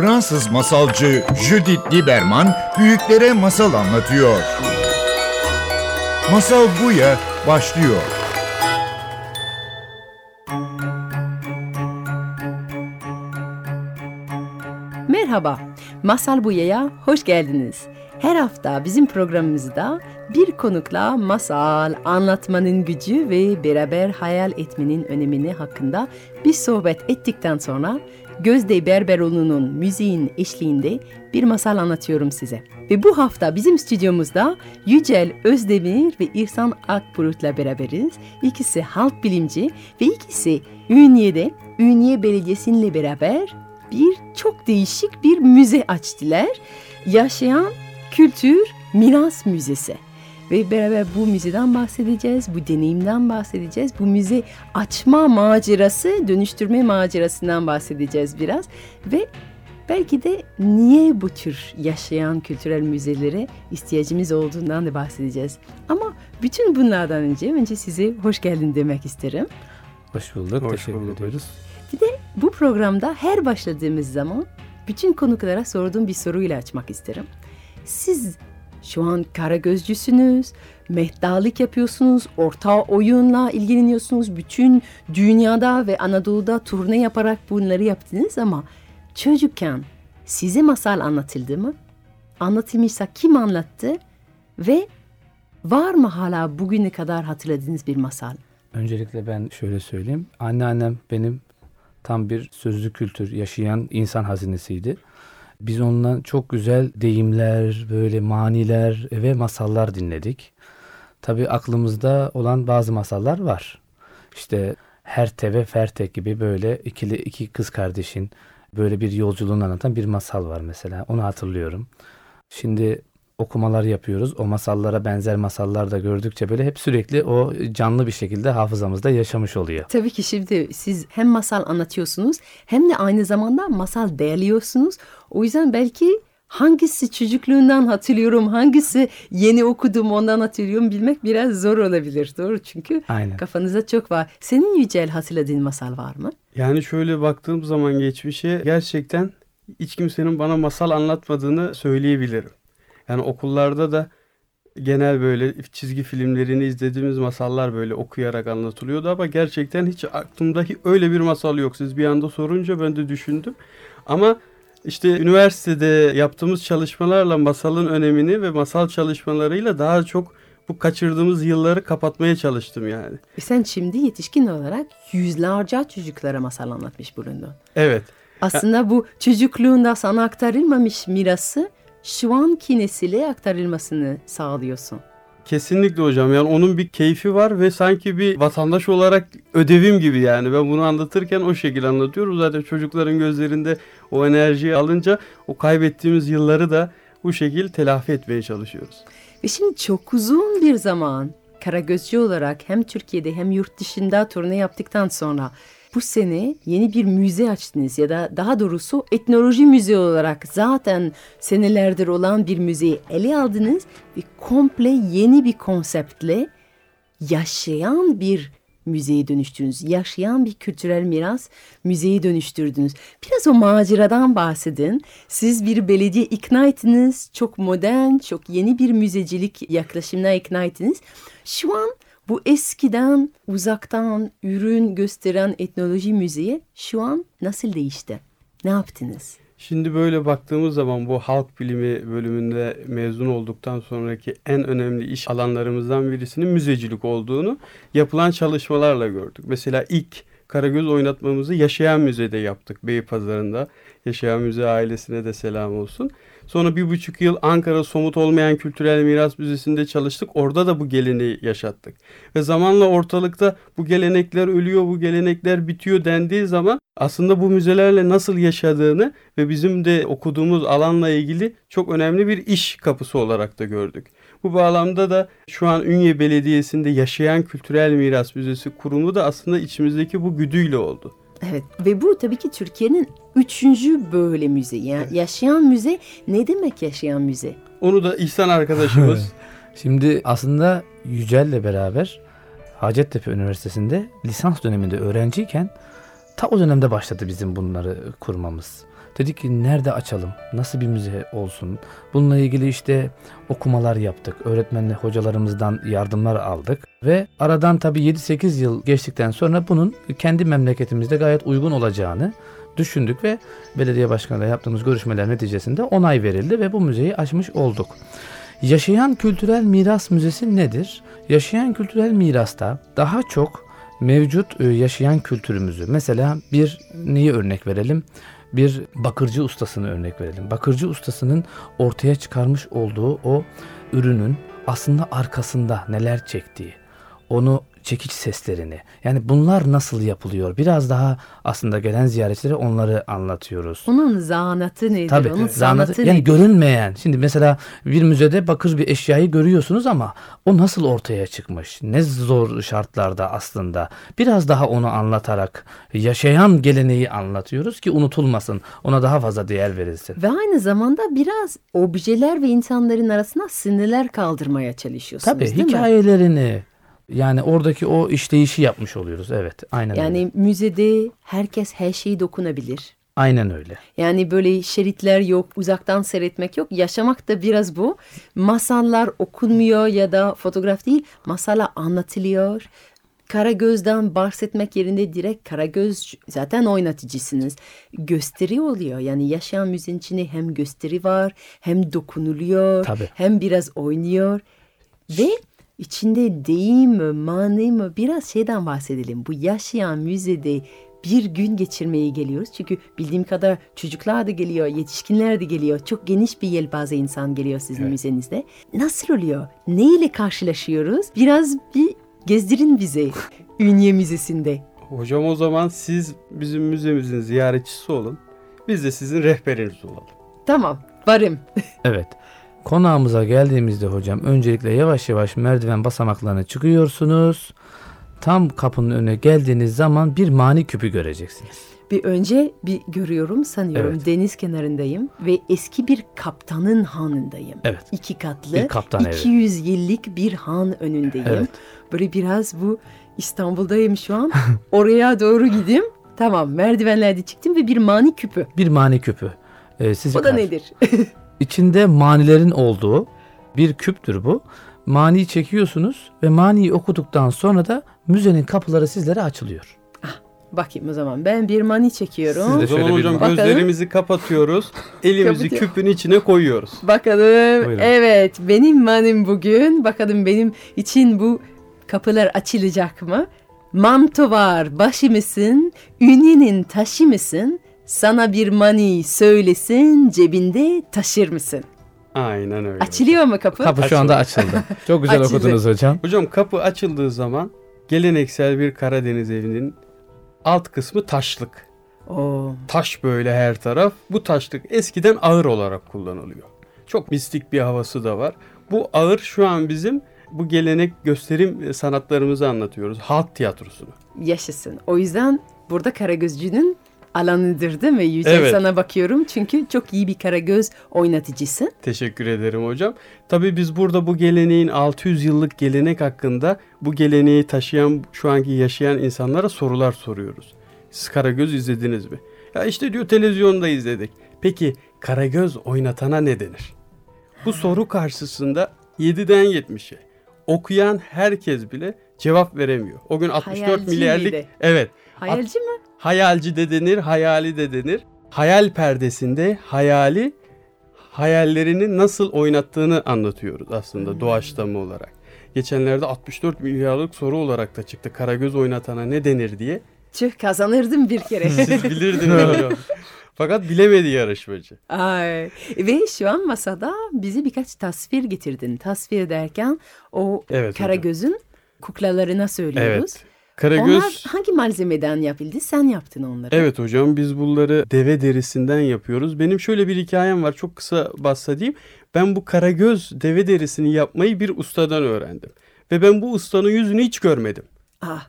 Fransız masalcı Judith Lieberman büyüklere masal anlatıyor. Masal Buya başlıyor. Merhaba, Masal Buya'ya hoş geldiniz. Her hafta bizim programımızda bir konukla masal, anlatmanın gücü ve beraber hayal etmenin önemini hakkında bir sohbet ettikten sonra Gözde Berberoğlu'nun müziğin eşliğinde bir masal anlatıyorum size. Ve bu hafta bizim stüdyomuzda Yücel Özdemir ve İhsan Akburut'la beraberiz. İkisi halk bilimci ve ikisi Ünye'de, Ünye Belediyesi'yle beraber bir çok değişik bir müze açtılar. Yaşayan Kültür Miras Müzesi. Ve beraber bu müzeden bahsedeceğiz, bu deneyimden bahsedeceğiz. Bu müze açma macerası, dönüştürme macerasından bahsedeceğiz biraz. Ve belki de niye bu tür yaşayan kültürel müzelere ihtiyacımız olduğundan da bahsedeceğiz. Ama bütün bunlardan önce önce size hoş geldin demek isterim. Hoş bulduk. Hoş Teşekkür bulduk. ediyoruz. Bir de bu programda her başladığımız zaman bütün konuklara sorduğum bir soruyla açmak isterim. Siz şu an kara gözcüsünüz, mehdalık yapıyorsunuz, orta oyunla ilgileniyorsunuz. Bütün dünyada ve Anadolu'da turne yaparak bunları yaptınız ama çocukken size masal anlatıldı mı? Anlatılmışsa kim anlattı? Ve var mı hala bugüne kadar hatırladığınız bir masal? Öncelikle ben şöyle söyleyeyim. Anneannem benim tam bir sözlü kültür yaşayan insan hazinesiydi. Biz ondan çok güzel deyimler, böyle maniler ve masallar dinledik. Tabii aklımızda olan bazı masallar var. İşte Herte ve Ferte gibi böyle ikili iki kız kardeşin böyle bir yolculuğunu anlatan bir masal var mesela. Onu hatırlıyorum. Şimdi okumalar yapıyoruz. O masallara benzer masallar da gördükçe böyle hep sürekli o canlı bir şekilde hafızamızda yaşamış oluyor. Tabii ki şimdi siz hem masal anlatıyorsunuz hem de aynı zamanda masal değerliyorsunuz. O yüzden belki hangisi çocukluğundan hatırlıyorum, hangisi yeni okudum ondan hatırlıyorum bilmek biraz zor olabilir. Doğru çünkü Aynen. kafanızda çok var. Senin Yücel hatırladığın masal var mı? Yani şöyle baktığım zaman geçmişe gerçekten hiç kimsenin bana masal anlatmadığını söyleyebilirim. Yani okullarda da genel böyle çizgi filmlerini izlediğimiz masallar böyle okuyarak anlatılıyordu ama gerçekten hiç aklımda öyle bir masal yok. Siz bir anda sorunca ben de düşündüm. Ama işte üniversitede yaptığımız çalışmalarla masalın önemini ve masal çalışmalarıyla daha çok bu kaçırdığımız yılları kapatmaya çalıştım yani. Ve sen şimdi yetişkin olarak yüzlerce çocuklara masal anlatmış bulundun. Evet. Aslında bu çocukluğunda sana aktarılmamış mirası şu anki nesile aktarılmasını sağlıyorsun. Kesinlikle hocam yani onun bir keyfi var ve sanki bir vatandaş olarak ödevim gibi yani ben bunu anlatırken o şekilde anlatıyorum. Zaten çocukların gözlerinde o enerjiyi alınca o kaybettiğimiz yılları da bu şekilde telafi etmeye çalışıyoruz. Ve şimdi çok uzun bir zaman Karagözcü olarak hem Türkiye'de hem yurt dışında turne yaptıktan sonra bu sene yeni bir müze açtınız ya da daha doğrusu etnoloji müze olarak zaten senelerdir olan bir müzeyi ele aldınız ve komple yeni bir konseptle yaşayan bir müzeye dönüştünüz. Yaşayan bir kültürel miras müzeyi dönüştürdünüz. Biraz o maceradan bahsedin. Siz bir belediye ikna ettiniz. Çok modern, çok yeni bir müzecilik yaklaşımına ikna ettiniz. Şu an bu eskiden uzaktan ürün gösteren etnoloji müziği şu an nasıl değişti? Ne yaptınız? Şimdi böyle baktığımız zaman bu halk bilimi bölümünde mezun olduktan sonraki en önemli iş alanlarımızdan birisinin müzecilik olduğunu yapılan çalışmalarla gördük. Mesela ilk Karagöz oynatmamızı Yaşayan Müze'de yaptık Beypazarı'nda. Yaşayan Müze ailesine de selam olsun. Sonra bir buçuk yıl Ankara Somut Olmayan Kültürel Miras Müzesi'nde çalıştık. Orada da bu geleneği yaşattık. Ve zamanla ortalıkta bu gelenekler ölüyor, bu gelenekler bitiyor dendiği zaman aslında bu müzelerle nasıl yaşadığını ve bizim de okuduğumuz alanla ilgili çok önemli bir iş kapısı olarak da gördük. Bu bağlamda da şu an Ünye Belediyesi'nde Yaşayan Kültürel Miras Müzesi kurumu da aslında içimizdeki bu güdüyle oldu. Evet ve bu tabii ki Türkiye'nin üçüncü böyle müze. Yani yaşayan müze ne demek yaşayan müze? Onu da İhsan arkadaşımız Şimdi aslında Yücel'le beraber Hacettepe Üniversitesi'nde lisans döneminde öğrenciyken Ta o dönemde başladı bizim bunları kurmamız. Dedik ki nerede açalım? Nasıl bir müze olsun? Bununla ilgili işte okumalar yaptık. Öğretmenle hocalarımızdan yardımlar aldık. Ve aradan tabii 7-8 yıl geçtikten sonra bunun kendi memleketimizde gayet uygun olacağını düşündük ve belediye başkanıyla yaptığımız görüşmeler neticesinde onay verildi ve bu müzeyi açmış olduk. Yaşayan Kültürel Miras Müzesi nedir? Yaşayan kültürel mirasta daha çok mevcut e, yaşayan kültürümüzü mesela bir neyi örnek verelim? Bir bakırcı ustasını örnek verelim. Bakırcı ustasının ortaya çıkarmış olduğu o ürünün aslında arkasında neler çektiği, onu çekiç seslerini yani bunlar nasıl yapılıyor biraz daha aslında gelen ziyaretçilere onları anlatıyoruz. Onun zanatı nedir? Tabii Onun zanatı sanatı yani nedir? görünmeyen. Şimdi mesela bir müzede bakır bir eşyayı görüyorsunuz ama o nasıl ortaya çıkmış? Ne zor şartlarda aslında. Biraz daha onu anlatarak yaşayan geleneği anlatıyoruz ki unutulmasın. Ona daha fazla değer verilsin. Ve aynı zamanda biraz objeler ve insanların arasına sınırlar kaldırmaya çalışıyorsunuz Tabii değil mi? Yani oradaki o işleyişi yapmış oluyoruz. Evet, aynen öyle. Yani müzede herkes her şeyi dokunabilir. Aynen öyle. Yani böyle şeritler yok, uzaktan seyretmek yok. Yaşamak da biraz bu. Masallar okunmuyor ya da fotoğraf değil, masallar anlatılıyor. Karagöz'den bahsetmek yerine direkt Karagöz zaten oynatıcısınız. Gösteri oluyor. Yani yaşayan müziğin içinde hem gösteri var, hem dokunuluyor, Tabii. hem biraz oynuyor. Ve içinde deyim mi, mani mi biraz şeyden bahsedelim. Bu yaşayan müzede bir gün geçirmeye geliyoruz. Çünkü bildiğim kadar çocuklar da geliyor, yetişkinler de geliyor. Çok geniş bir yelpaze insan geliyor sizin Evet. müzenizde. Nasıl oluyor? Ne ile karşılaşıyoruz? Biraz bir gezdirin bizi Ünye Müzesi'nde. Hocam o zaman siz bizim müzemizin ziyaretçisi olun. Biz de sizin rehberiniz olalım. Tamam, varım. Evet. Konağımıza geldiğimizde hocam öncelikle yavaş yavaş merdiven basamaklarına çıkıyorsunuz. Tam kapının önüne geldiğiniz zaman bir mani küpü göreceksiniz. Bir önce bir görüyorum sanıyorum Evet. deniz kenarındayım ve eski bir kaptanın hanındayım. Evet. İki katlı, Bir kaptan evi. 200 yıllık bir han önündeyim. Evet. Böyle biraz bu İstanbul'dayım şu an. Oraya doğru gideyim. Tamam merdivenlerde çıktım ve bir mani küpü. Bir mani küpü. Ee, sizi O da nedir? İçinde manilerin olduğu bir küptür bu. Maniyi çekiyorsunuz ve maniyi okuduktan sonra da müzenin kapıları sizlere açılıyor. Bakayım o zaman ben bir mani çekiyorum. Siz de O zaman şöyle bir hocam bakalım. gözlerimizi kapatıyoruz. Elimizi Kapatıyor. küpün içine koyuyoruz. Bakalım. Buyurun. Evet benim manim bugün. Bakalım benim için bu kapılar açılacak mı? Manto var başı mısın? Ünyenin taşı mısın? Sana bir mani söylesin cebinde taşır mısın? Aynen öyle. Açılıyor mu kapı? Kapı şu anda açıldı. Çok güzel Açıldı. okudunuz hocam. Hocam kapı açıldığı zaman geleneksel bir Karadeniz evinin alt kısmı taşlık. Oo, Taş böyle her taraf. Bu taşlık eskiden ağır olarak kullanılıyor. Çok mistik bir havası da var. Bu ağır şu an bizim bu gelenek gösterim sanatlarımızı anlatıyoruz. Halk tiyatrosunu. yaşasın. O yüzden burada Karagözcü'nün alanıdır değil mi? Yücel Evet. sana bakıyorum çünkü çok iyi bir Karagöz oynatıcısı. Teşekkür ederim hocam. Tabii biz burada bu geleneğin 600 yıllık gelenek hakkında bu geleneği taşıyan, şu anki yaşayan insanlara sorular soruyoruz. Siz Karagöz izlediniz mi? Ya işte diyor televizyonda izledik. Peki Karagöz oynatana ne denir? Bu soru karşısında 7'den 70'e okuyan herkes bile cevap veremiyor. O gün 64 Hayalci milyarlık miydi? evet Hayalci mi? Hayalci de denir, hayali de denir. Hayal perdesinde hayali hayallerini nasıl oynattığını anlatıyoruz aslında doğaçlama olarak. Geçenlerde 64 milyarlık soru olarak da çıktı. Karagöz oynatana ne denir diye. Tüh kazanırdım bir kere. Siz bilirdiniz. Fakat bilemedi yarışmacı. Ay. Ve şu an masada bize birkaç tasvir getirdin. Tasvir derken o Evet. Karagöz'ün kuklalarına söylüyoruz. Evet. Karagöz Onlar hangi malzemeden yapıldı? Sen yaptın onları. Evet hocam biz bunları deve derisinden yapıyoruz. Benim şöyle bir hikayem var çok kısa bahsedeyim. Ben bu karagöz deve derisini yapmayı bir ustadan öğrendim. Ve ben bu ustanın yüzünü hiç görmedim. Ah,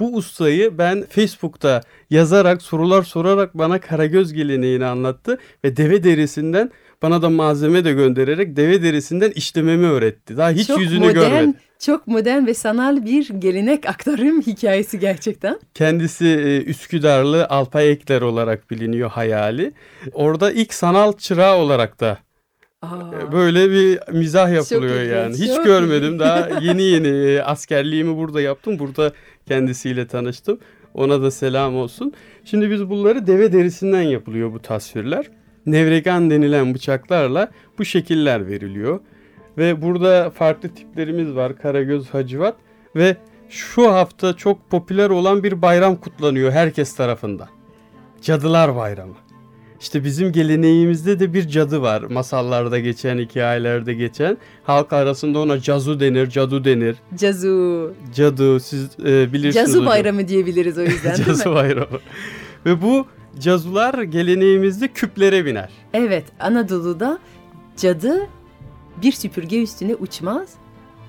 Bu ustayı ben Facebook'ta yazarak sorular sorarak bana karagöz geleneğini anlattı ve deve derisinden Bana da malzeme de göndererek deve derisinden işlememi öğretti. Daha hiç çok yüzünü modern, görmedim. Çok modern ve sanal bir gelenek aktarım hikayesi gerçekten. Kendisi e, Üsküdarlı Alpay Ekler olarak biliniyor hayali. Orada ilk sanal çırağı olarak da Aa, e, böyle bir mizah yapılıyor ilginç, yani. Hiç çok görmedim. ilginç. Daha yeni yeni e, askerliğimi burada yaptım. Burada kendisiyle tanıştım. Ona da selam olsun. Şimdi biz bunları deve derisinden yapılıyor bu tasvirler. Nevregan denilen bıçaklarla bu şekiller veriliyor. Ve burada farklı tiplerimiz var. Karagöz, Hacivat ve şu hafta çok popüler olan bir bayram kutlanıyor herkes tarafından. Cadılar Bayramı. İşte bizim geleneğimizde de bir cadı var. Masallarda geçen, hikayelerde geçen. Halk arasında ona cazu denir, cadu denir. Cazu. Cadı siz e, bilirsiniz Cazu hocam. bayramı diyebiliriz o yüzden değil Cazu mi? bayramı. Ve bu cazular geleneğimizde küplere biner. Evet Anadolu'da cadı bir süpürge üstüne uçmaz,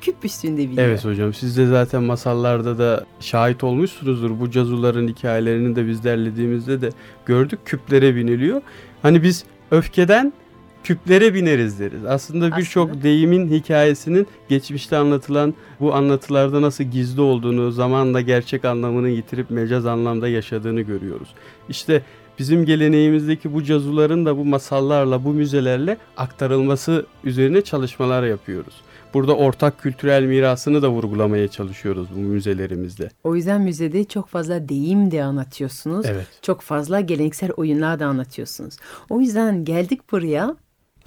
küp üstünde bilir. Evet hocam siz de zaten masallarda da şahit olmuşsunuzdur. Bu cazuların hikayelerini de biz derlediğimizde de gördük. Küplere biniliyor. Hani biz öfkeden küplere bineriz deriz. Aslında birçok deyimin hikayesinin geçmişte anlatılan bu anlatılarda nasıl gizli olduğunu, zamanla gerçek anlamını yitirip mecaz anlamda yaşadığını görüyoruz. İşte bizim geleneğimizdeki bu cazuların da bu masallarla, bu müzelerle aktarılması üzerine çalışmalar yapıyoruz. Burada ortak kültürel mirasını da vurgulamaya çalışıyoruz bu müzelerimizde. O yüzden müzede çok fazla deyim de anlatıyorsunuz. Evet. Çok fazla geleneksel oyunlar da anlatıyorsunuz. O yüzden geldik buraya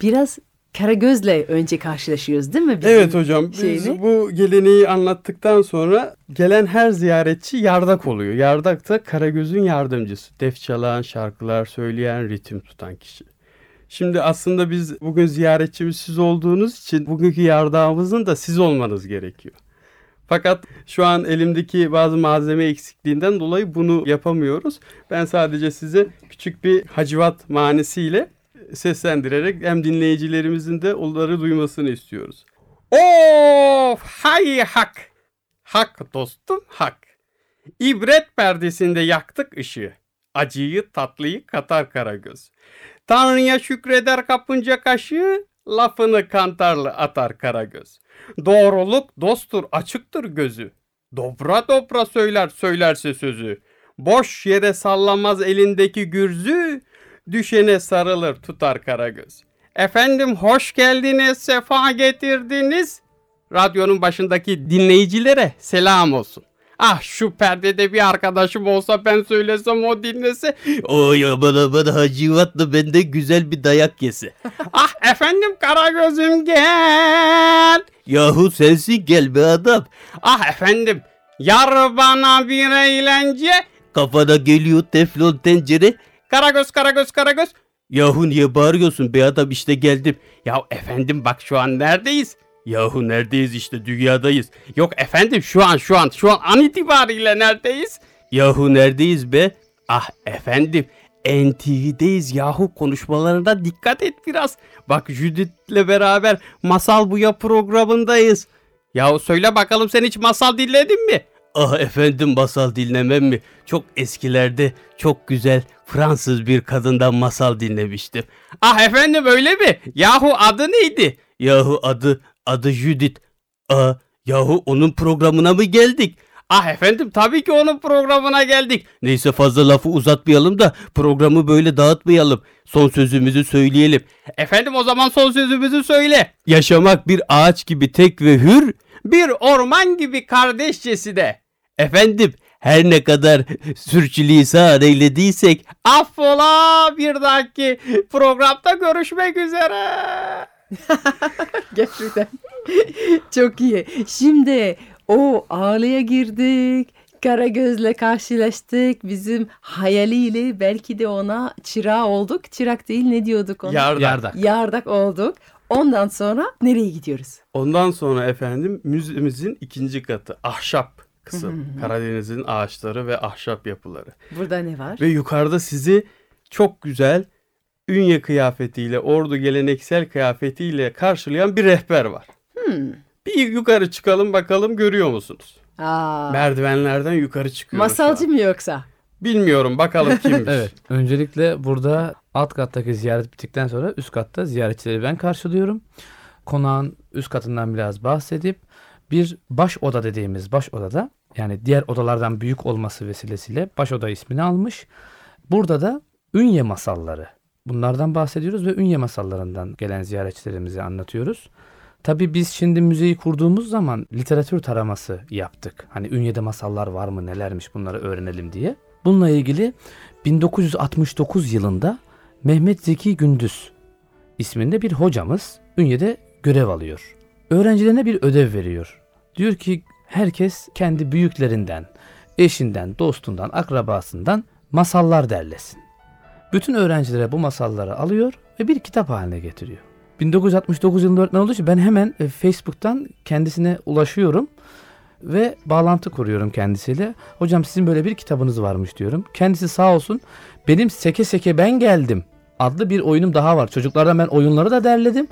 biraz Karagöz'le önce karşılaşıyoruz değil mi? bizim Evet hocam biz şeyini? bu geleneği anlattıktan sonra gelen her ziyaretçi yardak oluyor. Yardak da Karagöz'ün yardımcısı. Def çalan, şarkılar söyleyen, ritim tutan kişi. Şimdi aslında biz bugün ziyaretçimiz siz olduğunuz için bugünkü yardağımızın da siz olmanız gerekiyor. Fakat şu an elimdeki bazı malzeme eksikliğinden dolayı bunu yapamıyoruz. Ben sadece size küçük bir hacivat manisiyle seslendirerek hem dinleyicilerimizin de onları duymasını istiyoruz. Of hay hak. Hak dostum hak. İbret perdesinde yaktık ışığı. Acıyı tatlıyı katar Karagöz. Tanrı'ya şükreder kapınca kaşı, lafını kantarlı atar Karagöz. Doğruluk dosttur açıktır gözü. Dobra dobra söyler söylerse sözü. Boş yere sallamaz elindeki gürzü, düşene sarılır tutar Karagöz. Efendim hoş geldiniz, sefa getirdiniz. Radyonun başındaki dinleyicilere selam olsun. Ah şu perdede bir arkadaşım olsa ben söylesem o dinlese. Oy aman aman hacivatla bende güzel bir dayak yese. Ah efendim Karagöz'üm gel. Yahu sensin gel be adam. Ah efendim yar bana bir eğlence. Kafana geliyor teflon tencere. Karagöz Karagöz Karagöz. Yahu niye bağırıyorsun be adam işte geldim. Ya efendim bak şu an neredeyiz? Yahu neredeyiz işte dünyadayız. Yok efendim şu an şu an şu an an itibariyle neredeyiz? Yahu neredeyiz be? Ah efendim NTV'deyiz yahu konuşmalarına dikkat et biraz. Bak Judith'le beraber Masal Buya programındayız. Yahu söyle bakalım sen hiç masal dinledin mi? Ah efendim masal dinlemem mi? Çok eskilerde çok güzel Fransız bir kadından masal dinlemiştim. Ah efendim öyle mi? Yahu adı neydi? Yahu adı adı Judith. Ah yahu onun programına mı geldik? Ah efendim tabii ki onun programına geldik. Neyse fazla lafı uzatmayalım da programı böyle dağıtmayalım. Son sözümüzü söyleyelim. Efendim o zaman son sözümüzü söyle. Yaşamak bir ağaç gibi tek ve hür. Bir orman gibi kardeşçesi de. Efendim her ne kadar sürçülisan eylediysek Affola bir dahaki programda görüşmek üzere. Gerçekten. Çok iyi. Şimdi o ağlaya girdik. Karagöz'le karşılaştık. Bizim hayaliyle belki de ona çırağı olduk. Çırak değil ne diyorduk ona? Yardak. Yardak. Yardak olduk. Ondan sonra nereye gidiyoruz? Ondan sonra efendim müzemizin ikinci katı ahşap kısım. Karadeniz'in ağaçları ve ahşap yapıları. Burada ne var? Ve yukarıda sizi çok güzel ünye kıyafetiyle, ordu geleneksel kıyafetiyle karşılayan bir rehber var. Hmm. Bir yukarı çıkalım bakalım görüyor musunuz? Aa, Merdivenlerden yukarı çıkıyoruz. masalcı mı yoksa? Bilmiyorum bakalım kimmiş. Evet. Öncelikle burada Alt kattaki ziyaret bittikten sonra üst katta ziyaretçileri ben karşılıyorum. Konağın üst katından biraz bahsedip bir baş oda dediğimiz baş odada yani diğer odalardan büyük olması vesilesiyle baş oda ismini almış. Burada da Ünye masalları. Bunlardan bahsediyoruz ve Ünye masallarından gelen ziyaretçilerimize anlatıyoruz. Tabii biz şimdi müzeyi kurduğumuz zaman literatür taraması yaptık. Hani Ünye'de masallar var mı nelermiş bunları öğrenelim diye. Bununla ilgili 1969 yılında Mehmet Zeki Gündüz isminde bir hocamız Ünye'de görev alıyor. Öğrencilerine bir ödev veriyor. Diyor ki herkes kendi büyüklerinden, eşinden, dostundan, akrabasından masallar derlesin. Bütün öğrencilere bu masalları alıyor ve bir kitap haline getiriyor. 1969 yılında öğretmen olduğu için ben hemen e, Facebook'tan kendisine ulaşıyorum ve bağlantı kuruyorum kendisiyle. Hocam sizin böyle bir kitabınız varmış diyorum. Kendisi sağ olsun benim Seke Seke Ben Geldim adlı bir oyunum daha var. Çocuklardan ben oyunları da derledim.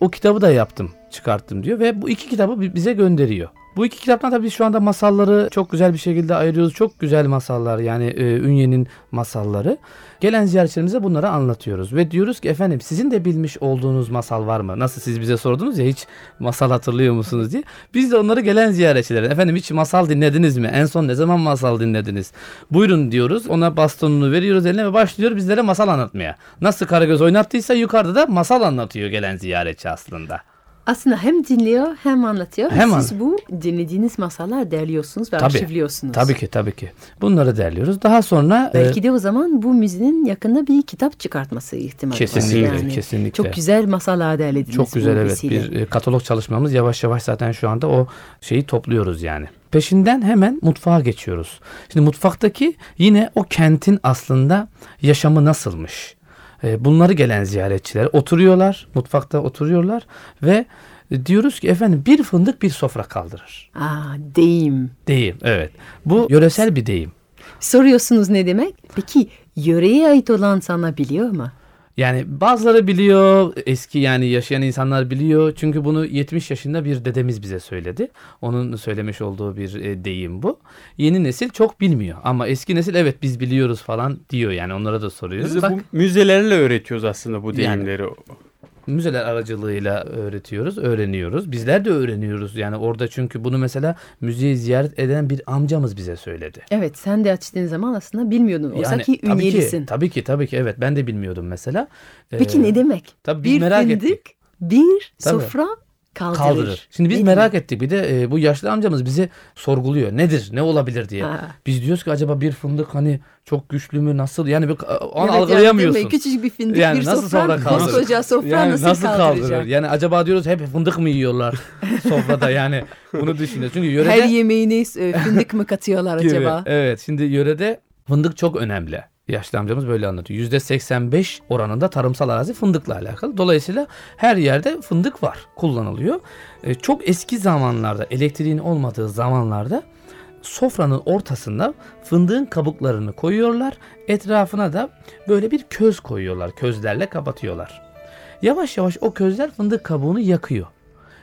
O kitabı da yaptım, çıkarttım diyor ve bu iki kitabı bi- bize gönderiyor. Bu iki kitaptan tabii şu anda masalları çok güzel bir şekilde ayırıyoruz. Çok güzel masallar yani e, Ünye'nin masalları. Gelen ziyaretçilerimize bunları anlatıyoruz. Ve diyoruz ki efendim sizin de bilmiş olduğunuz masal var mı? Nasıl siz bize sordunuz ya hiç masal hatırlıyor musunuz diye. Biz de onları gelen ziyaretçilere efendim hiç masal dinlediniz mi? En son ne zaman masal dinlediniz? Buyurun diyoruz. Ona bastonunu veriyoruz eline ve başlıyor bizlere masal anlatmaya. Nasıl Karagöz oynattıysa yukarıda da masal anlatıyor gelen ziyaretçi aslında. Aslında hem dinliyor hem anlatıyor. Hem Siz bu dinlediğiniz masallar derliyorsunuz ve Tabii. arşivliyorsunuz. Tabii ki tabii ki. Bunları derliyoruz. Daha sonra e, Belki de o zaman bu müzenin yakında bir kitap çıkartması ihtimali Kesinlikle, var. Yani kesinlikle. Çok güzel masallar derlediniz. Çok güzel evet. vesile. Bir e, katalog çalışmamız yavaş yavaş zaten şu anda o şeyi topluyoruz yani. Peşinden hemen mutfağa geçiyoruz. Şimdi mutfaktaki yine o kentin aslında yaşamı nasılmış? E, Bunları gelen ziyaretçiler oturuyorlar, mutfakta oturuyorlar ve diyoruz ki efendim bir fındık bir sofra kaldırır. Aa, deyim. Deyim evet. Bu yöresel bir deyim. Soruyorsunuz ne demek? Peki yöreye ait olan sana biliyor mu? Yani bazıları biliyor, eski yani yaşayan insanlar biliyor. Çünkü bunu 70 yaşında bir dedemiz bize söyledi. Onun söylemiş olduğu bir e, deyim bu. Yeni nesil çok bilmiyor ama eski nesil evet biz biliyoruz falan diyor yani onlara da soruyoruz. Biz de Bak, bu müzelerle öğretiyoruz aslında bu Yani. Müzeler aracılığıyla öğretiyoruz, öğreniyoruz. Bizler de öğreniyoruz. Yani orada çünkü bunu mesela müzeyi ziyaret eden bir amcamız bize söyledi. Evet sen de açtığın zaman aslında bilmiyordun. Oysa Yani ki tabii ünyelisin. ki, tabii ki tabii ki evet ben de bilmiyordum mesela. Peki Ee, ne demek? tabii bir merak fındık, ettik. bir Tabii. sofra kaldırır. kaldırır. Şimdi biz Ne merak demek? ettik. Bir de e, bu yaşlı amcamız bizi sorguluyor. Nedir? Ne olabilir diye. Ha. Biz diyoruz ki acaba bir fındık hani çok güçlü mü? Nasıl? Yani bir, o an Evet, algılayamıyorsun. Yani, değil mi? Küçücük bir fındık Yani bir nasıl sofra, kaldırır? koskoca sofra yani nasıl, kaldıracak? Yani acaba diyoruz hep fındık mı yiyorlar sofrada yani bunu düşünüyoruz. Çünkü yörede Her yemeğine fındık mı katıyorlar acaba? Evet şimdi yörede fındık çok önemli. Yaşlı amcamız böyle anlatıyor. %85 oranında tarımsal arazi fındıkla alakalı. Dolayısıyla her yerde fındık var, kullanılıyor. Ee, çok eski zamanlarda, elektriğin olmadığı zamanlarda sofranın ortasında fındığın kabuklarını koyuyorlar. Etrafına da böyle bir köz koyuyorlar. Közlerle kapatıyorlar. Yavaş yavaş o közler fındık kabuğunu yakıyor.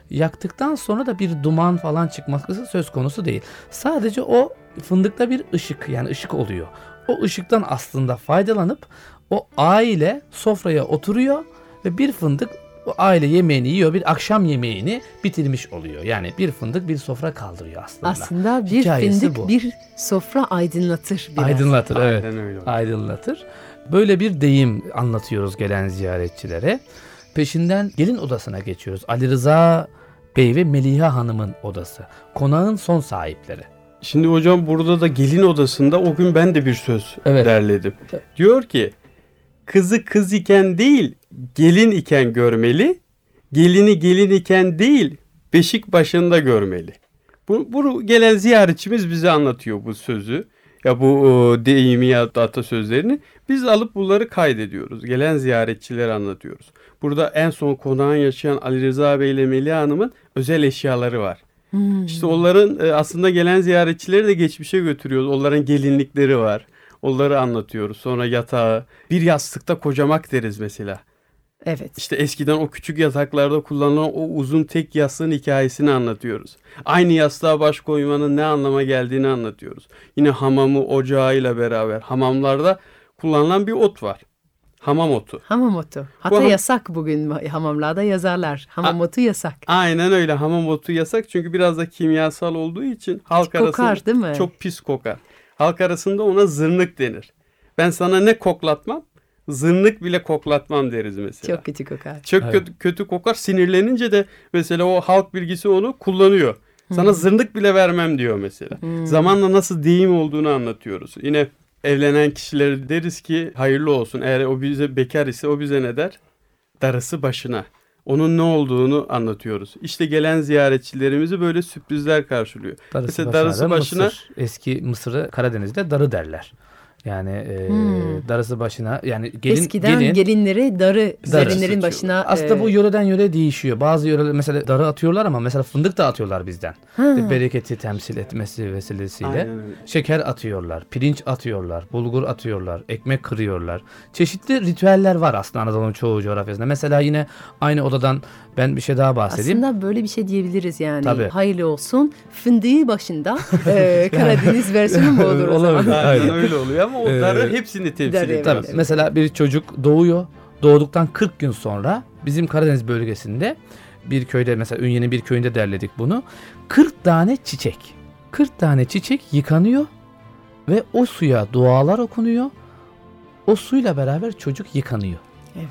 Yaktıktan sonra da bir duman falan çıkması söz konusu değil. Sadece o fındıkta bir ışık yani ışık oluyor. O ışıktan aslında faydalanıp o aile sofraya oturuyor ve bir fındık o aile yemeğini yiyor bir akşam yemeğini bitirmiş oluyor. Yani bir fındık bir sofra kaldırıyor aslında. Aslında bir Hikayesi fındık bu. bir sofra aydınlatır biraz. Aydınlatır evet. Aynen öyle. Aydınlatır. Böyle bir deyim anlatıyoruz gelen ziyaretçilere. Peşinden gelin odasına geçiyoruz. Ali Rıza Bey ve Meliha Hanım'ın odası. Konağın son sahipleri. Şimdi hocam burada da gelin odasında o gün ben de bir söz Evet. derledim. Diyor ki kızı kız iken değil gelin iken görmeli. Gelini gelin iken değil beşik başında görmeli. Bu, bunu gelen ziyaretçimiz bize anlatıyor bu sözü. Ya bu o, deyimi ya da atasözlerini biz alıp bunları kaydediyoruz. Gelen ziyaretçilere anlatıyoruz. Burada en son konağın yaşayan Ali Rıza Bey ile Melih Hanım'ın özel eşyaları var. Hmm. İşte onların e, aslında gelen ziyaretçileri de geçmişe götürüyoruz. Onların gelinlikleri var. Onları anlatıyoruz. Sonra yatağı. Bir yastıkta kocamak deriz mesela. Evet. İşte eskiden o küçük yataklarda kullanılan o uzun tek yastığın hikayesini anlatıyoruz. Aynı yastığa baş koymanın ne anlama geldiğini anlatıyoruz. Yine hamamı ocağıyla beraber hamamlarda kullanılan bir ot var. Hamam otu. Hamam otu. Hatta ham- yasak bugün hamamlarda yazarlar. Hamam otu yasak. Aynen öyle hamam otu yasak çünkü biraz da kimyasal olduğu için halk Kokar, arasında değil mi? çok pis kokar. Halk arasında ona zırnık denir. Ben sana ne koklatmam? Zırnık bile koklatmam deriz mesela. Çok kötü kokar. Çok Evet. kötü, kötü kokar. Sinirlenince de mesela o halk bilgisi onu kullanıyor. Sana zırnık bile vermem diyor mesela. Zamanla nasıl deyim olduğunu anlatıyoruz. Yine evlenen kişilere deriz ki hayırlı olsun. Eğer o bize bekar ise o bize ne der? Darısı başına. Onun ne olduğunu anlatıyoruz. İşte gelen ziyaretçilerimizi böyle sürprizler karşılıyor. Darısı Mesela başına, darısı da başına- Mısır. Eski Mısır'ı Karadeniz'de darı derler. Yani e, Hmm. darısı başına yani gelin, Eskiden gelin gelinleri darı, Darı gelinlerin başına aslında e, bu yöreden yöre değişiyor. Bazı yöreler mesela darı atıyorlar ama mesela fındık da atıyorlar bizden. Ha. Bereketi temsil etmesi vesilesiyle. Aynen. Şeker atıyorlar, pirinç atıyorlar, bulgur atıyorlar, ekmek kırıyorlar. Çeşitli ritüeller var aslında Anadolu'nun çoğu coğrafyasında. Mesela yine aynı odadan ben bir şey daha bahsedeyim. Aslında böyle bir şey diyebiliriz yani. Tabii. Hayırlı olsun. Fındığı başında e, Karadeniz versiyonu mu olur o zaman? Olabilir. Aynen öyle oluyor ama o Ee, hepsini temsil ediyor. evet. Tabii Evet. mesela bir çocuk doğuyor. Doğduktan 40 gün sonra bizim Karadeniz bölgesinde bir köyde mesela Ünye'nin bir köyünde derledik bunu. 40 tane çiçek. 40 tane çiçek yıkanıyor ve o suya dualar okunuyor. O suyla beraber çocuk yıkanıyor. Evet.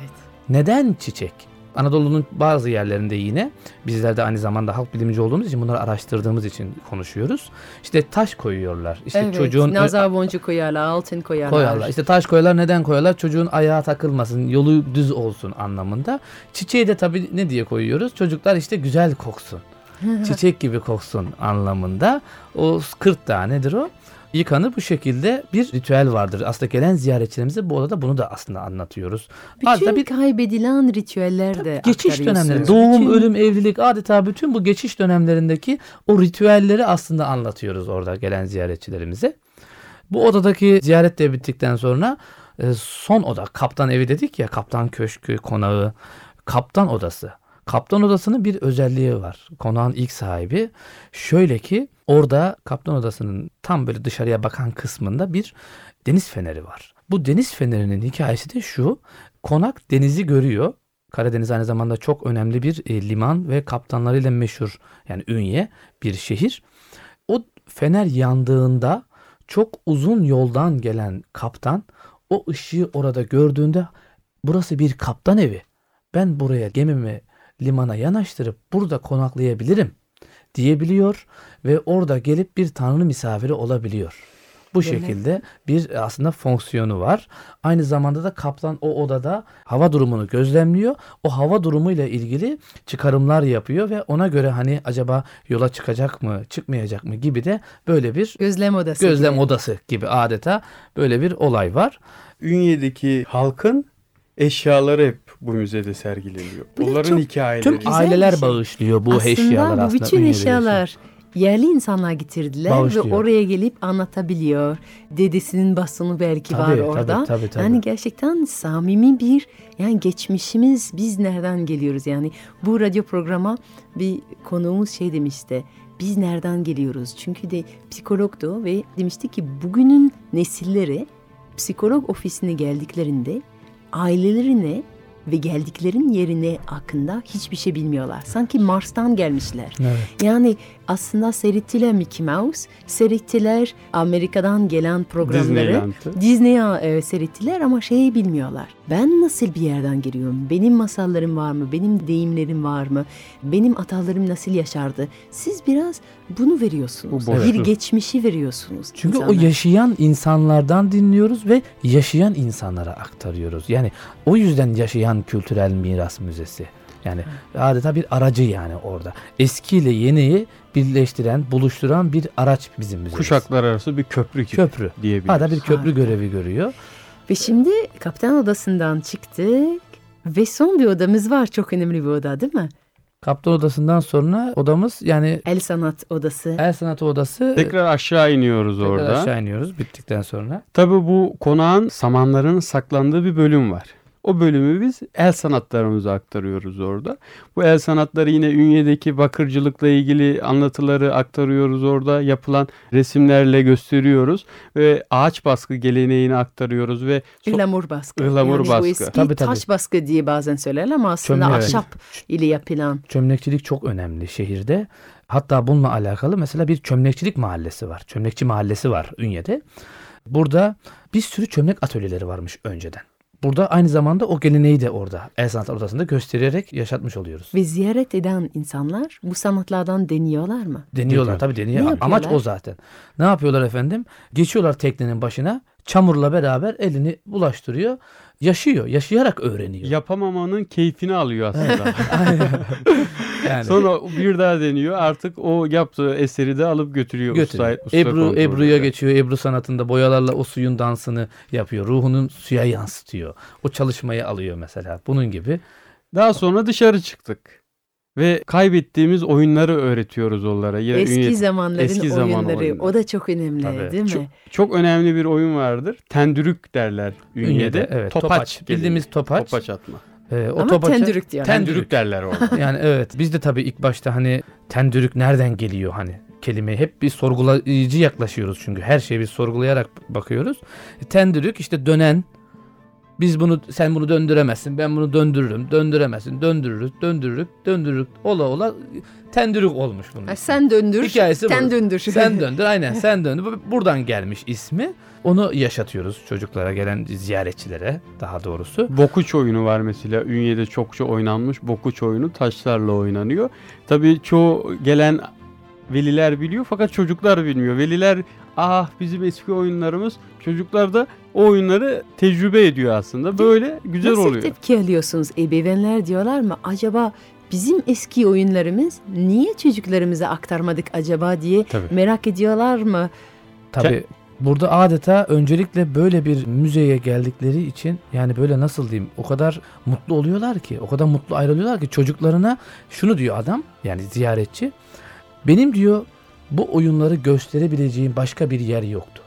Neden çiçek? Anadolu'nun bazı yerlerinde yine bizler de aynı zamanda halk bilimci olduğumuz için bunları araştırdığımız için konuşuyoruz. İşte taş koyuyorlar. İşte evet. çocuğun nazar boncuğu koyarlar, altın koyarlar. koyarlar. İşte taş koyarlar neden koyarlar? Çocuğun ayağı takılmasın, yolu düz olsun anlamında. Çiçeği de tabii ne diye koyuyoruz? Çocuklar işte güzel koksun. Çiçek gibi koksun anlamında. O 40 tanedir o. Yıkanır bu şekilde bir ritüel vardır. Aslında gelen ziyaretçilerimize bu odada bunu da aslında anlatıyoruz. Bütün Adeta bir kaybedilen ritüeller de geçiş dönemleri, doğum, Bütün- ölüm, evlilik adeta bütün bu geçiş dönemlerindeki o ritüelleri aslında anlatıyoruz orada gelen ziyaretçilerimize. Bu odadaki ziyaret de bittikten sonra e, son oda, kaptan evi dedik ya, kaptan köşkü, konağı, kaptan odası. Kaptan odasının bir özelliği var. Konağın ilk sahibi. Şöyle ki orada kaptan odasının tam böyle dışarıya bakan kısmında bir deniz feneri var. Bu deniz fenerinin hikayesi de şu. Konak denizi görüyor. Karadeniz aynı zamanda çok önemli bir e, liman ve kaptanlarıyla meşhur yani Ünye bir şehir. O fener yandığında çok uzun yoldan gelen kaptan o ışığı orada gördüğünde burası bir kaptan evi. Ben buraya gemimi limana yanaştırıp burada konaklayabilirim diyebiliyor ve orada gelip bir tanrı misafiri olabiliyor. Bu Böyle. şekilde bir aslında fonksiyonu var. Aynı zamanda da kaptan o odada hava durumunu gözlemliyor. O hava durumuyla ilgili çıkarımlar yapıyor ve ona göre hani acaba yola çıkacak mı, çıkmayacak mı gibi de böyle bir Gözlem odası. gözlem gibi. odası gibi adeta böyle bir olay var. Ünye'deki halkın eşyaları hep bu müzede sergileniyor. Bu da Onların çok- hikayeleri. güzel Aileler bir şey. bağışlıyor bu aslında eşyalar bu aslında. bütün Ünye'de eşyalar yerli insanlar getirdiler Bağışlıyor. ve oraya gelip anlatabiliyor. Dedesinin bastonu belki var Tabii, orada. tabii, tabii, tabii. Yani gerçekten samimi bir yani geçmişimiz biz nereden geliyoruz yani bu radyo programa bir konuğumuz şey demişti. Biz nereden geliyoruz? Çünkü de psikologdu ve demişti ki bugünün nesilleri psikolog ofisine geldiklerinde ailelerine ve geldiklerin yerine hakkında hiçbir şey bilmiyorlar. Sanki Mars'tan gelmişler. Evet. Yani aslında seyrettiler Mickey Mouse, seyrettiler Amerika'dan gelen programları. Disney'e e, seyrettiler ama şeyi bilmiyorlar. Ben nasıl bir yerden geliyorum? Benim masallarım var mı? Benim deyimlerim var mı? Benim atalarım nasıl yaşardı? Siz biraz bunu veriyorsunuz. Bu bir geçmişi veriyorsunuz. Çünkü o insanlara. yaşayan insanlardan dinliyoruz ve yaşayan insanlara aktarıyoruz. Yani o yüzden yaşayan kültürel miras müzesi. Yani adeta bir aracı yani orada. Eskiyle yeniyi birleştiren, buluşturan bir araç bizim müzemiz. Kuşaklar arası bir köprü gibi Köprü. diyebiliriz. Adeta bir köprü Harika. görevi görüyor. Ve şimdi kaptan odasından çıktık ve son bir odamız var. Çok önemli bir oda değil mi? Kaptan odasından sonra odamız yani El sanat odası. el sanatı odası. Tekrar aşağı iniyoruz Tekrar orada. aşağı iniyoruz bittikten sonra. Tabii bu konağın samanların saklandığı bir bölüm var. O bölümü biz el sanatlarımıza aktarıyoruz orada. Bu el sanatları yine Ünye'deki bakırcılıkla ilgili anlatıları aktarıyoruz orada. Yapılan resimlerle gösteriyoruz ve ağaç baskı geleneğini aktarıyoruz ve so- baskı. Ihlamur yani baskı. Bu eski Tabii, tabii. taş baskı diye bazen söylerler ama aslında Çömlek, ahşap ile yapılan. Çömlekçilik çok önemli şehirde. Hatta bununla alakalı mesela bir çömlekçilik mahallesi var. Çömlekçi mahallesi var Ünye'de. Burada bir sürü çömlek atölyeleri varmış önceden. Burada aynı zamanda o geleneği de orada el sanatlar odasında göstererek yaşatmış oluyoruz. Ve ziyaret eden insanlar bu sanatlardan deniyorlar mı? Deniyorlar Deniyor. tabii deniyor. Amaç o zaten. Ne yapıyorlar efendim? Geçiyorlar teknenin başına. Çamurla beraber elini bulaştırıyor. Yaşıyor. Yaşayarak öğreniyor. yapamamanın keyfini alıyor aslında. yani. Sonra bir daha deniyor. Artık o yaptığı eseri de alıp götürüyor. götürüyor. Usta, usta Ebru. Ebru'ya geçiyor. Ebru sanatında boyalarla o suyun dansını yapıyor. Ruhunun suya yansıtıyor. O çalışmayı alıyor mesela. Bunun gibi. Daha sonra dışarı çıktık. Ve kaybettiğimiz oyunları öğretiyoruz onlara. Yine Eski Ünye- zamanların eski zaman oyunları. oyunları. O da çok önemli Tabii. değil mi? Çok, çok önemli bir oyun vardır. Tendürük derler Ünye'de. Ünye'de, evet. Topaç. Topaç. Bildiğimiz topaç. Topaç atma. Ee, o Ama topaça- tendürük diyor. Tendürük derler orada. yani evet biz de tabii ilk başta hani tendürük nereden geliyor hani kelimeyi hep bir sorgulayıcı yaklaşıyoruz çünkü her şeyi biz sorgulayarak bakıyoruz. E, Tendürük işte dönen biz bunu sen bunu döndüremezsin ben bunu döndürürüm döndüremezsin döndürürüz döndürürük döndürürük ola ola tendürük olmuş bunun. Ha, sen döndür, Hikayesi bu. sen döndür. Sen döndür aynen sen döndür. Bu- Buradan gelmiş ismi. Onu yaşatıyoruz çocuklara gelen ziyaretçilere daha doğrusu. Bokuç oyunu var mesela. Ünye'de çokça oynanmış Bokuç oyunu taşlarla oynanıyor. Tabii çoğu gelen veliler biliyor fakat çocuklar bilmiyor. Veliler ah bizim eski oyunlarımız çocuklar da o oyunları tecrübe ediyor aslında. Böyle güzel Nasıl oluyor. tepki alıyorsunuz? Ebeveynler diyorlar mı? Acaba bizim eski oyunlarımız niye çocuklarımıza aktarmadık acaba diye Tabii. merak ediyorlar mı? Tabii burada adeta öncelikle böyle bir müzeye geldikleri için yani böyle nasıl diyeyim o kadar mutlu oluyorlar ki o kadar mutlu ayrılıyorlar ki çocuklarına şunu diyor adam yani ziyaretçi benim diyor bu oyunları gösterebileceğim başka bir yer yoktu.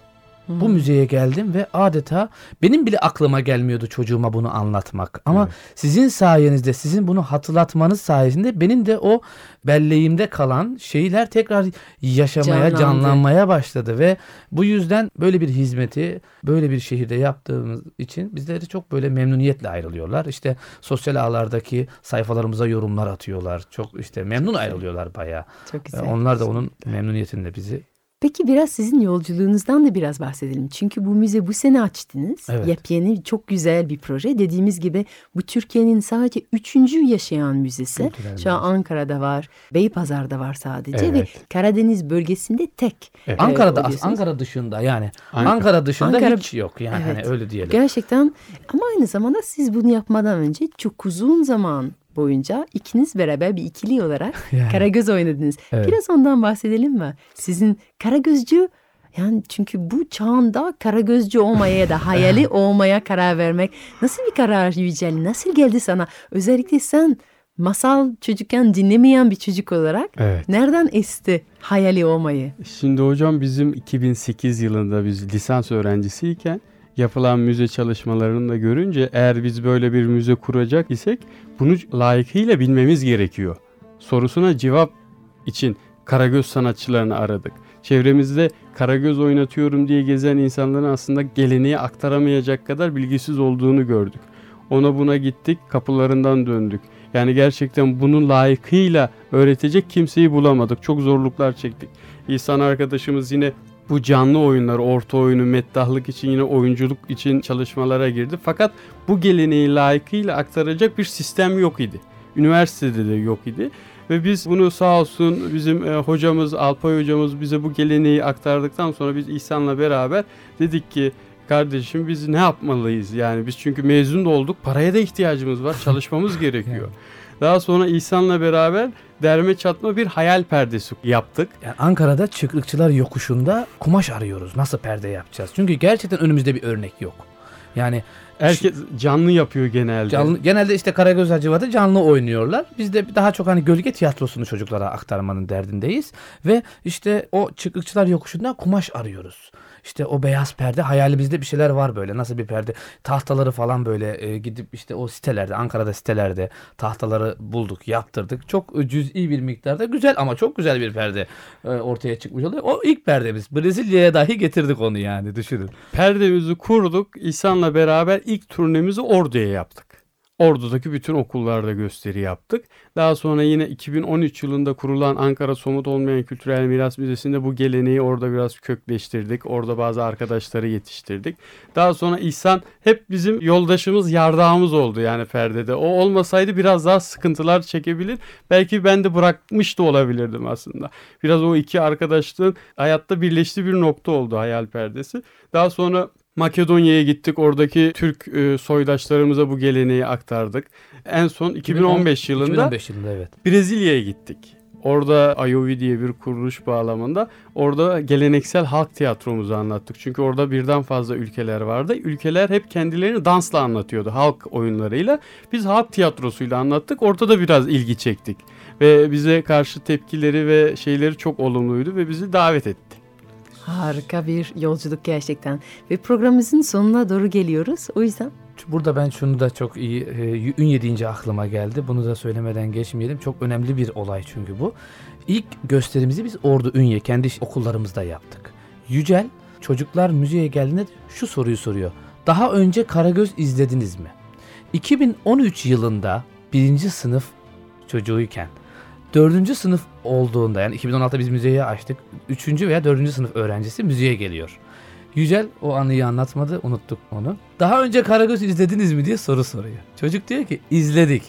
Bu Hmm. müzeye geldim ve adeta benim bile aklıma gelmiyordu çocuğuma bunu anlatmak. Ama Evet. sizin sayenizde, sizin bunu hatırlatmanız sayesinde benim de o belleğimde kalan şeyler tekrar yaşamaya, Canlandı. canlanmaya başladı ve bu yüzden böyle bir hizmeti böyle bir şehirde yaptığımız için bizleri çok böyle memnuniyetle ayrılıyorlar. İşte sosyal ağlardaki sayfalarımıza yorumlar atıyorlar. Çok işte memnun ayrılıyorlar bayağı. Çok Ve güzel. Onlar da onun memnuniyetinde bizi Peki biraz sizin yolculuğunuzdan da biraz bahsedelim. Çünkü bu müze bu sene açtınız. Evet. Yepyeni çok güzel bir proje. Dediğimiz gibi bu Türkiye'nin sadece üçüncü yaşayan müzesi. Kültürel Şu an müze. Ankara'da var, Beypazar'da var sadece ve Evet. Karadeniz bölgesinde tek. Evet. Ankara'da as- oluyorsunuz. Ankara dışında yani Ankara. Ankara dışında Ankara- hiç yok yani Evet. hani öyle diyelim. Gerçekten ama aynı zamanda siz bunu yapmadan önce çok uzun zaman boyunca ikiniz beraber bir ikili olarak Yani. Karagöz oynadınız. Evet. Biraz ondan bahsedelim mi? Sizin Karagözcü yani çünkü bu çağında Karagözcü olmaya ya da hayali olmaya karar vermek nasıl bir karar Yücel? Nasıl geldi sana? Özellikle sen masal çocukken dinlemeyen bir çocuk olarak Evet. nereden esti hayali olmayı? Şimdi hocam bizim 2008 yılında biz lisans öğrencisiyken yapılan müze çalışmalarını da görünce eğer biz böyle bir müze kuracak isek bunu layıkıyla bilmemiz gerekiyor. Sorusuna cevap için Karagöz sanatçılarını aradık. Çevremizde Karagöz oynatıyorum diye gezen insanların aslında geleneği aktaramayacak kadar bilgisiz olduğunu gördük. Ona buna gittik, kapılarından döndük. Yani gerçekten bunu layıkıyla öğretecek kimseyi bulamadık. Çok zorluklar çektik. İhsan arkadaşımız yine bu canlı oyunlar, orta oyunu, meddahlık için yine oyunculuk için çalışmalara girdi. Fakat bu geleneği layıkıyla aktaracak bir sistem yok idi. Üniversitede de yok idi. Ve biz bunu sağ olsun bizim e, hocamız Alpay hocamız bize bu geleneği aktardıktan sonra biz İhsan'la beraber dedik ki kardeşim biz ne yapmalıyız? Yani biz çünkü mezun da olduk paraya da ihtiyacımız var çalışmamız gerekiyor. Daha sonra İhsan'la beraber derme çatma bir hayal perdesi yaptık. Yani Ankara'da çıkrıkçılar yokuşunda kumaş arıyoruz. Nasıl perde yapacağız? Çünkü gerçekten önümüzde bir örnek yok. Yani Herkes canlı yapıyor genelde. Canlı, genelde işte Karagöz Hacivat'ı canlı oynuyorlar. Biz de daha çok hani gölge tiyatrosunu çocuklara aktarmanın derdindeyiz. Ve işte o çıkıkçılar yokuşunda kumaş arıyoruz. İşte o beyaz perde hayalimizde bir şeyler var böyle. Nasıl bir perde? Tahtaları falan böyle e, gidip işte o sitelerde Ankara'da sitelerde tahtaları bulduk, yaptırdık. Çok e, cüz'i bir miktarda güzel ama çok güzel bir perde e, ortaya çıkmış oluyor. O ilk perdemiz. Brezilya'ya dahi getirdik onu yani düşünün. Perdemizi kurduk. İhsan'la beraber ilk turnemizi Ordu'ya yaptık. Ordu'daki bütün okullarda gösteri yaptık. Daha sonra yine 2013 yılında kurulan Ankara Somut Olmayan Kültürel Miras Müzesi'nde bu geleneği orada biraz kökleştirdik. Orada bazı arkadaşları yetiştirdik. Daha sonra İhsan hep bizim yoldaşımız, yardağımız oldu yani perdede. O olmasaydı biraz daha sıkıntılar çekebilir. Belki ben de bırakmış da olabilirdim aslında. Biraz o iki arkadaşlığın hayatta birleştiği bir nokta oldu hayal perdesi. Daha sonra Makedonya'ya gittik. Oradaki Türk e, soydaşlarımıza bu geleneği aktardık. En son 2015 yılında 2015 yılında evet. Brezilya'ya gittik. Orada IOV diye bir kuruluş bağlamında orada geleneksel halk tiyatromuzu anlattık. Çünkü orada birden fazla ülkeler vardı. Ülkeler hep kendilerini dansla anlatıyordu halk oyunlarıyla. Biz halk tiyatrosuyla anlattık. Ortada biraz ilgi çektik. Ve bize karşı tepkileri ve şeyleri çok olumluydu ve bizi davet etti. Harika bir yolculuk gerçekten. Ve programımızın sonuna doğru geliyoruz. O yüzden Burada ben şunu da çok iyi, e, Ünye deyince aklıma geldi. Bunu da söylemeden geçmeyelim. Çok önemli bir olay çünkü bu. İlk gösterimizi biz Ordu Ünye kendi okullarımızda yaptık. Yücel çocuklar müziğe geldiğinde şu soruyu soruyor. Daha önce Karagöz izlediniz mi? 2013 yılında birinci sınıf çocuğuyken dördüncü sınıf olduğunda yani 2016'da biz müziği açtık. Üçüncü veya dördüncü sınıf öğrencisi müziğe geliyor. Yücel o anıyı anlatmadı unuttuk onu. Daha önce Karagöz izlediniz mi diye soru soruyor. Çocuk diyor ki izledik.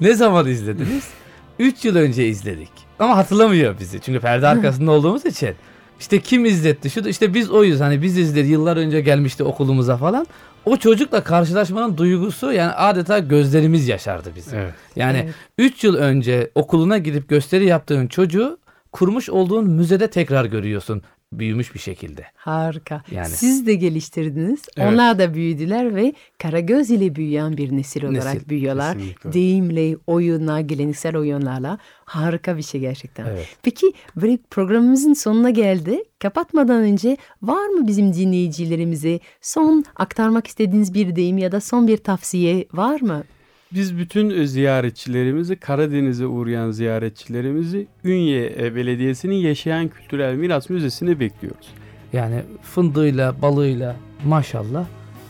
Ne zaman izlediniz? 3 yıl önce izledik. Ama hatırlamıyor bizi. Çünkü perde arkasında olduğumuz için. İşte kim izletti? Şu da işte biz oyuz. Hani biz izledik. Yıllar önce gelmişti okulumuza falan. O çocukla karşılaşmanın duygusu yani adeta gözlerimiz yaşardı bizim. Evet. Yani Evet. 3 yıl önce okuluna gidip gösteri yaptığın çocuğu kurmuş olduğun müzede tekrar görüyorsun büyümüş bir şekilde. harika. Yani. Siz de geliştirdiniz. Evet. Onlar da büyüdüler ve Karagöz ile büyüyen bir nesil olarak Nesil, büyüyorlar. kesinlikle. Deyimle, oyunla, geleneksel oyunlarla. Harika bir şey gerçekten. Evet. Peki böyle programımızın sonuna geldi. Kapatmadan önce var mı bizim dinleyicilerimize son aktarmak istediğiniz bir deyim ya da son bir tavsiye var mı? Biz bütün ziyaretçilerimizi, Karadeniz'e uğrayan ziyaretçilerimizi Ünye e, Belediyesi'nin Yaşayan Kültürel Miras Müzesi'ne bekliyoruz. Yani fındığıyla, balığıyla maşallah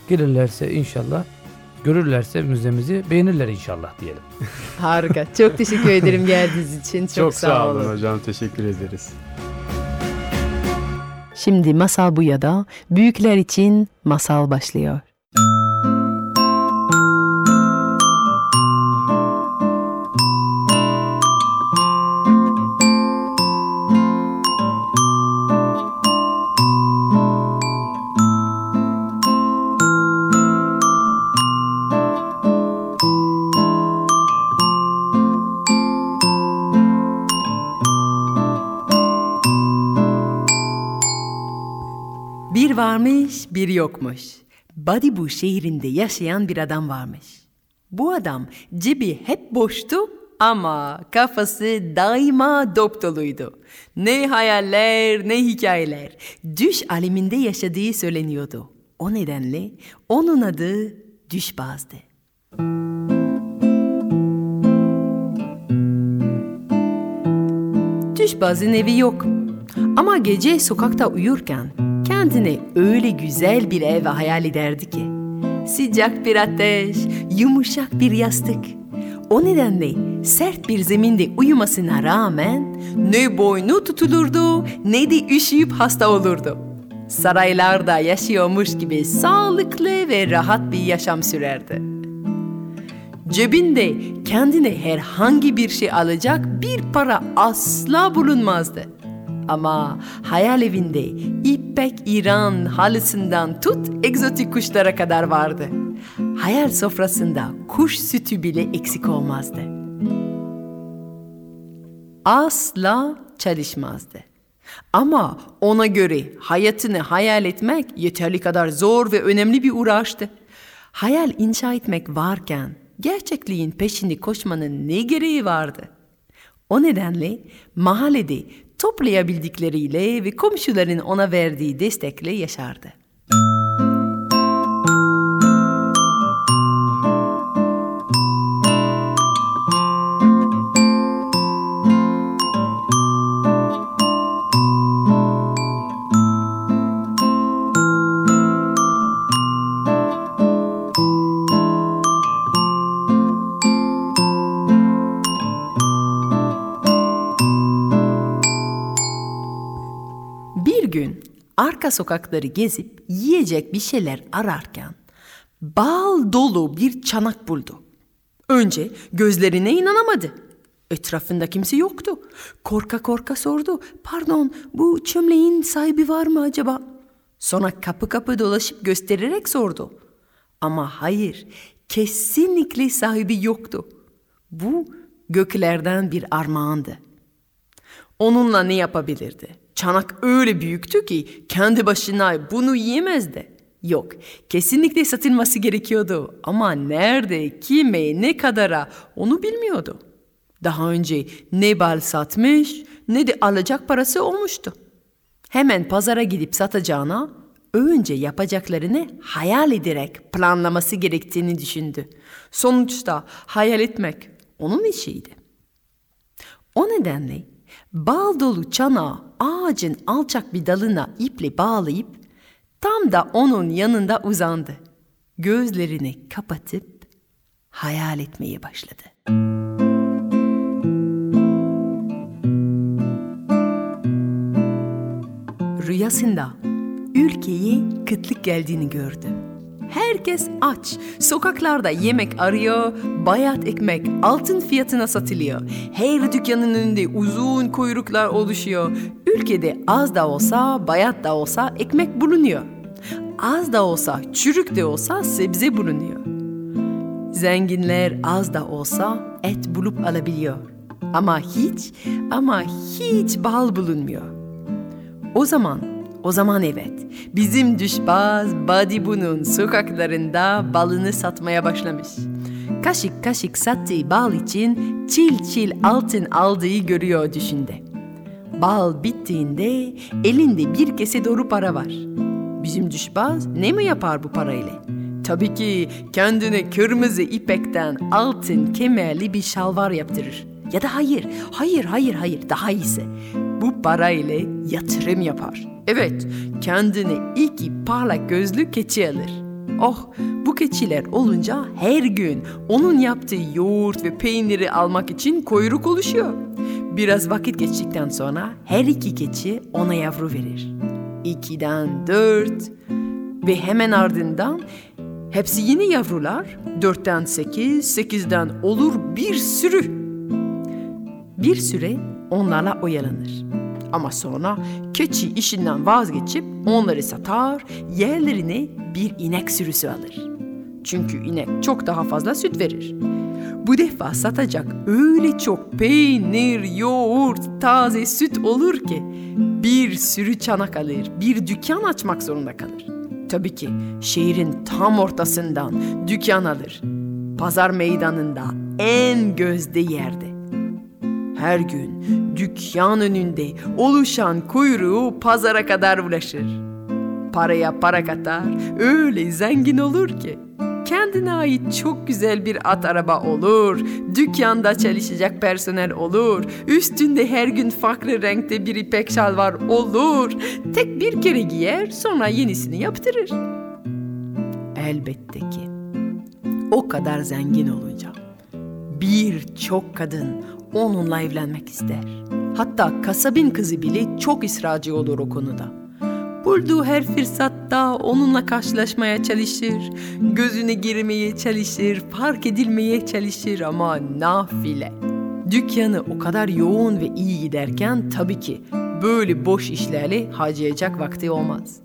gelirlerse inşallah görürlerse müzemizi beğenirler inşallah diyelim. Harika. Çok teşekkür ederim geldiğiniz için. Çok, sağ olun hocam. Teşekkür ederiz. Şimdi masal bu ya da büyükler için masal başlıyor. Bir varmış, bir yokmuş. Badibu şehrinde yaşayan bir adam varmış. Bu adam cebi hep boştu ama kafası daima dop doluydu. Ne hayaller ne hikayeler. Düş aleminde yaşadığı söyleniyordu. O nedenle onun adı Düşbaz'dı. Düşbaz'ın evi yok. Ama gece sokakta uyurken kendine öyle güzel bir ev hayal ederdi ki. Sıcak bir ateş, yumuşak bir yastık. O nedenle sert bir zeminde uyumasına rağmen ne boynu tutulurdu ne de üşüyüp hasta olurdu. Saraylarda yaşıyormuş gibi sağlıklı ve rahat bir yaşam sürerdi. Cebinde kendine herhangi bir şey alacak bir para asla bulunmazdı. Ama hayal evinde ipek İran halısından tut egzotik kuşlara kadar vardı. Hayal sofrasında kuş sütü bile eksik olmazdı. Asla çalışmazdı. Ama ona göre hayatını hayal etmek yeterli kadar zor ve önemli bir uğraştı. Hayal inşa etmek varken gerçekliğin peşinde koşmanın ne gereği vardı? O nedenle mahallede toplayabildikleriyle ve komşuların ona verdiği destekle yaşardı. Sokakları gezip yiyecek bir şeyler ararken bal dolu bir çanak buldu. Önce gözlerine inanamadı. Etrafında kimse yoktu. Korka korka sordu. Pardon bu çömleğin sahibi var mı acaba? Sonra kapı kapı dolaşıp göstererek sordu. Ama hayır, kesinlikle sahibi yoktu. Bu göklerden bir armağandı. Onunla ne yapabilirdi? Çanak öyle büyüktü ki kendi başına bunu yiyemezdi. Yok, kesinlikle satılması gerekiyordu. Ama nerede, kime, ne kadara onu bilmiyordu. Daha önce ne bal satmış ne de alacak parası olmuştu. Hemen pazara gidip satacağına önce yapacaklarını hayal ederek planlaması gerektiğini düşündü. Sonuçta hayal etmek onun işiydi. O nedenle bal dolu çanağı ağacın alçak bir dalına iple bağlayıp tam da onun yanında uzandı. Gözlerini kapatıp hayal etmeye başladı. Rüyasında ülkeye kıtlık geldiğini gördü. Herkes aç. Sokaklarda yemek arıyor, bayat ekmek altın fiyatına satılıyor. Her dükkanın önünde uzun kuyruklar oluşuyor. Ülkede az da olsa, bayat da olsa ekmek bulunuyor. Az da olsa, çürük de olsa sebze bulunuyor. Zenginler az da olsa et bulup alabiliyor. Ama hiç, ama hiç bal bulunmuyor. O zaman, o zaman evet, bizim düşbaz Badibu'nun sokaklarında balını satmaya başlamış. Kaşık kaşık sattığı bal için çil çil altın aldığı görüyor düşünde. Bal bittiğinde elinde bir kese doğru para var. Bizim düşbaz ne mi yapar bu parayla? Tabii ki kendine kırmızı ipekten altın kemerli bir şalvar yaptırır. Ya da hayır, hayır, hayır, hayır daha iyisi. Bu parayla yatırım yapar. Evet, kendine iki parlak gözlü keçi alır. Oh, bu keçiler olunca her gün onun yaptığı yoğurt ve peyniri almak için kuyruk oluşuyor. Biraz vakit geçtikten sonra her iki keçi ona yavru verir. İkiden dört ve hemen ardından hepsi yeni yavrular. Dörtten sekiz, sekizden olur bir sürü. Bir süre onlarla oyalanır. Ama sonra keçi işinden vazgeçip onları satar, yerlerine bir inek sürüsü alır. Çünkü inek çok daha fazla süt verir. Bu defa satacak öyle çok peynir, yoğurt, taze süt olur ki bir sürü çanak alır, bir dükkan açmak zorunda kalır. Tabii ki şehrin tam ortasından dükkan alır. Pazar meydanında en gözde yerde. Her gün dükkan önünde oluşan kuyruğu pazara kadar ulaşır. Paraya para katar, öyle zengin olur ki. Kendine ait çok güzel bir at araba olur, dükkanda çalışacak personel olur, üstünde her gün farklı renkte bir ipek şalvar olur. Tek bir kere giyer, sonra yenisini yaptırır. Elbette ki o kadar zengin olunca birçok kadın onunla evlenmek ister. Hatta kasabın kızı bile çok ısrarcı olur o konuda. Bulduğu her fırsatta onunla karşılaşmaya çalışır, gözüne girmeye çalışır, fark edilmeye çalışır ama nafile. Dükkanı o kadar yoğun ve iyi giderken tabii ki böyle boş işlerle harcayacak vakti olmaz.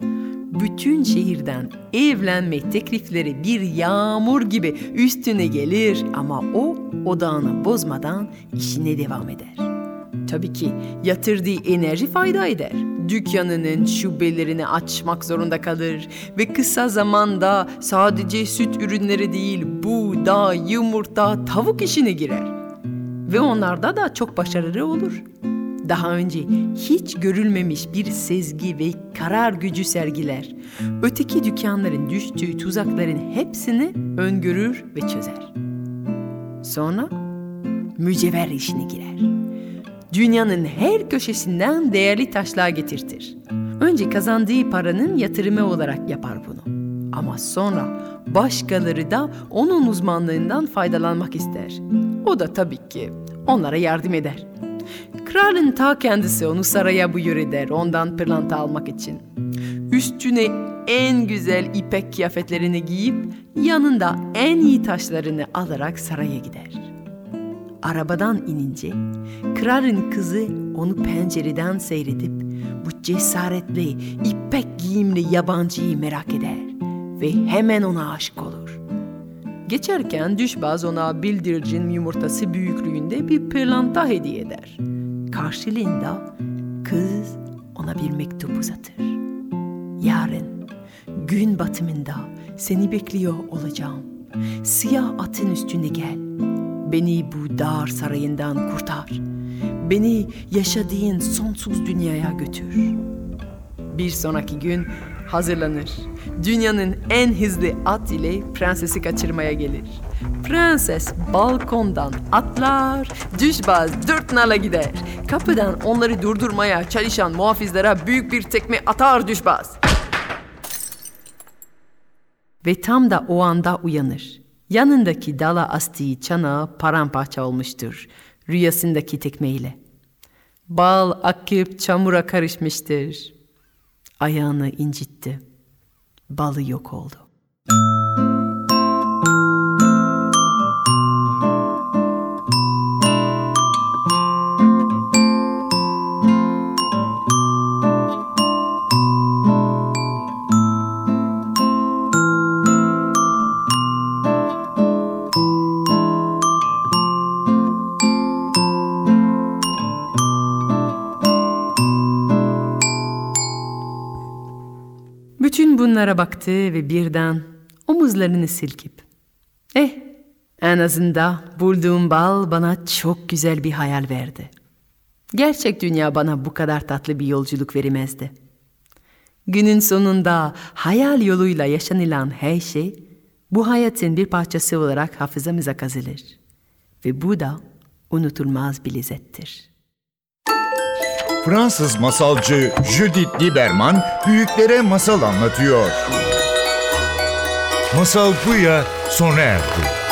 Bütün şehirden evlenme teklifleri bir yağmur gibi üstüne gelir ama o odağını bozmadan işine devam eder. Tabii ki yatırdığı enerji fayda eder. Dükkanının şubelerini açmak zorunda kalır ve kısa zamanda sadece süt ürünleri değil buğday, yumurta, tavuk işine girer. Ve onlarda da çok başarılı olur. Daha önce hiç görülmemiş bir sezgi ve karar gücü sergiler. Öteki dükkanların düştüğü tuzakların hepsini öngörür ve çözer. Sonra mücevher işine girer. Dünyanın her köşesinden değerli taşlar getirtir. Önce kazandığı paranın yatırımı olarak yapar bunu. Ama sonra başkaları da onun uzmanlığından faydalanmak ister. O da tabii ki onlara yardım eder. Kralın ta kendisi onu saraya buyur eder ondan pırlanta almak için. Üstüne en güzel ipek kıyafetlerini giyip yanında en iyi taşlarını alarak saraya gider. Arabadan inince kralın kızı onu pencereden seyredip bu cesaretli ipek giyimli yabancıyı merak eder ve hemen ona aşık olur. Geçerken düşbaz ona bildircin yumurtası büyüklüğünde bir pırlanta hediye eder. Karşılığında kız ona bir mektup uzatır. Yarın gün batımında seni bekliyor olacağım. Siyah atın üstünde gel. Beni bu dar sarayından kurtar. Beni yaşadığın sonsuz dünyaya götür. Bir sonraki gün hazırlanır. Dünyanın en hızlı at ile prensesi kaçırmaya gelir. Prenses balkondan atlar, düşbaz dört nala gider. Kapıdan onları durdurmaya çalışan muhafizlere büyük bir tekme atar düşbaz. Ve tam da o anda uyanır. Yanındaki dala astığı çanağı paramparça olmuştur rüyasındaki tekmeyle. Bal akıp çamura karışmıştır. Ayağını incitti. Balı yok oldu. Bütün bunlara baktı ve birden omuzlarını silkip Eh en azından bulduğum bal bana çok güzel bir hayal verdi. Gerçek dünya bana bu kadar tatlı bir yolculuk veremezdi. Günün sonunda hayal yoluyla yaşanılan her şey bu hayatın bir parçası olarak hafızamıza kazılır. Ve bu da unutulmaz bir lezzettir. Fransız masalcı Judith Lieberman büyüklere masal anlatıyor. Masal Buya sona erdi.